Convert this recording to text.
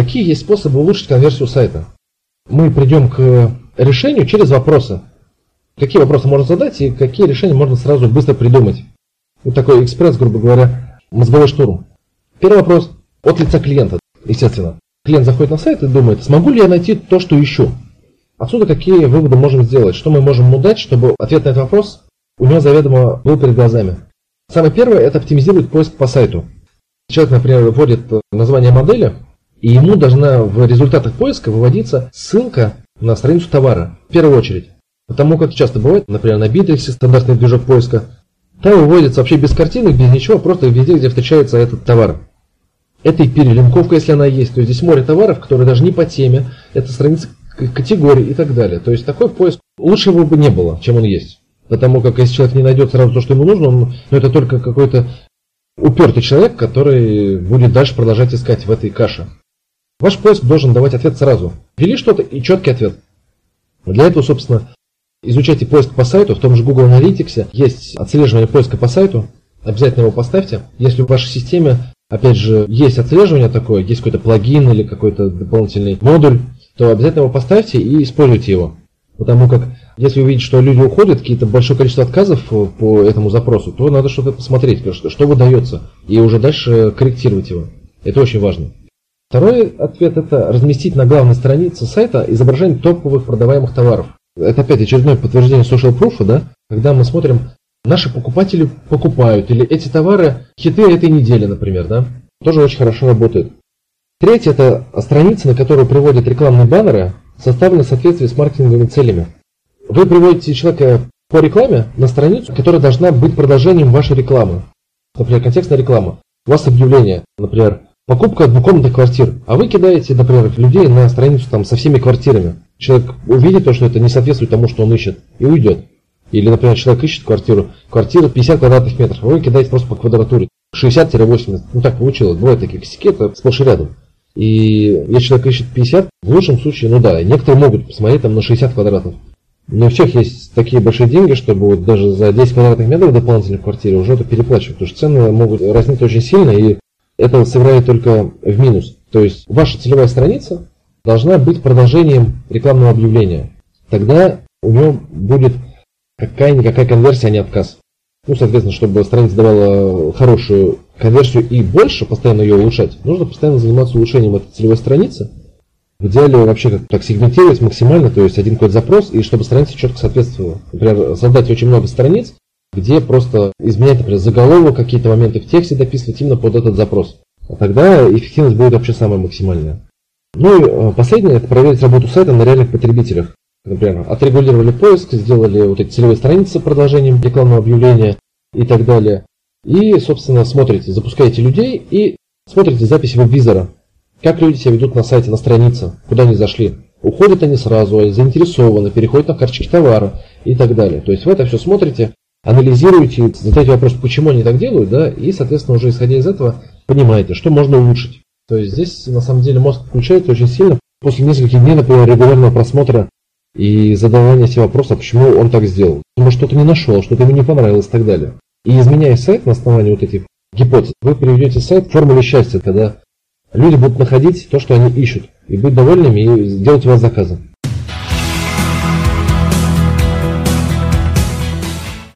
Какие есть способы улучшить конверсию сайта? Мы придем к решению через вопросы. Какие вопросы можно задать и какие решения можно сразу быстро придумать. Вот такой экспресс, грубо говоря, мозговой штурм. Первый вопрос от лица клиента, естественно. Клиент заходит на сайт и думает, смогу ли я найти то, что ищу? Отсюда какие выводы можем сделать? Что мы можем ему дать, чтобы ответ на этот вопрос у него заведомо был перед глазами? Самое первое – это оптимизировать поиск по сайту. Человек, например, вводит название модели, и ему должна в результатах поиска выводиться ссылка на страницу товара, в первую очередь. Потому как часто бывает, например, на Битриксе стандартный движок поиска, там выводится вообще без картинок, без ничего, просто везде, где встречается этот товар. Это и перелинковка, если она есть. То есть здесь море товаров, которые даже не по теме, это страница категории и так далее. То есть такой поиск лучше его бы не было, чем он есть. Потому как если человек не найдет сразу то, что ему нужно, он, ну, это только какой-то упертый человек, который будет дальше продолжать искать в этой каше. Ваш поиск должен давать ответ сразу. Ввели что-то и четкий ответ. Для этого, собственно, изучайте поиск по сайту. В том же Google Analytics есть отслеживание поиска по сайту. Обязательно его поставьте. Если в вашей системе, опять же, есть отслеживание такое, есть какой-то плагин или какой-то дополнительный модуль, то обязательно его поставьте и используйте его. Потому как если увидите, что люди уходят, какие-то большое количество отказов по этому запросу, то надо что-то посмотреть, что, что выдается, и уже дальше корректировать его. Это очень важно. Второй ответ – это разместить на главной странице сайта изображение топовых продаваемых товаров. Это опять очередное подтверждение social proof, да? когда мы смотрим, наши покупатели покупают, или эти товары хиты этой недели, например, да? тоже очень хорошо работает. Третье – это страница, на которую приводят рекламные баннеры, составлены в соответствии с маркетинговыми целями. Вы приводите человека по рекламе на страницу, которая должна быть продолжением вашей рекламы. Например, контекстная реклама. У вас объявление, например, покупка двухкомнатных квартир, а вы кидаете, например, людей на страницу там со всеми квартирами. Человек увидит то, что это не соответствует тому, что он ищет, и уйдет. Или, например, человек ищет квартиру, квартира 50 квадратных метров, а вы кидаете просто по квадратуре. 60-80, ну так получилось, бывают такие косяки, это сплошь и рядом. И если человек ищет 50, в лучшем случае, ну да, некоторые могут посмотреть там на 60 квадратов. Не у всех есть такие большие деньги, чтобы вот даже за 10 квадратных метров дополнительной квартиры уже это переплачивать, потому что цены могут разниться очень сильно, и это сыграет только в минус. То есть ваша целевая страница должна быть продолжением рекламного объявления. Тогда у него будет какая-никакая конверсия, а не отказ. Ну, соответственно, чтобы страница давала хорошую конверсию и больше, постоянно ее улучшать, нужно постоянно заниматься улучшением этой целевой страницы. В идеале вообще как так сегментировать максимально, то есть один какой-то запрос, и чтобы страница четко соответствовала. Например, создать очень много страниц, где просто изменять, например, заголовок, какие-то моменты в тексте дописывать именно под этот запрос. А тогда эффективность будет вообще самая максимальная. Ну и э, последнее, это проверить работу сайта на реальных потребителях. Например, отрегулировали поиск, сделали вот эти целевые страницы продолжением рекламного объявления и так далее. И, собственно, смотрите, запускаете людей и смотрите записи веб-визора. Как люди себя ведут на сайте, на странице, куда они зашли. Уходят они сразу, заинтересованы, переходят на карточки товара и так далее. То есть вы это все смотрите, анализируете, задаете вопрос, почему они так делают, да, и, соответственно, уже исходя из этого, понимаете, что можно улучшить. То есть здесь, на самом деле, мозг включается очень сильно после нескольких дней, например, регулярного просмотра и задавания себе вопроса, почему он так сделал. Может, что-то не нашел, что-то ему не понравилось и так далее. И изменяя сайт на основании вот этих гипотез, вы приведете сайт к формуле счастья, когда люди будут находить то, что они ищут, и быть довольными, и сделать у вас заказы.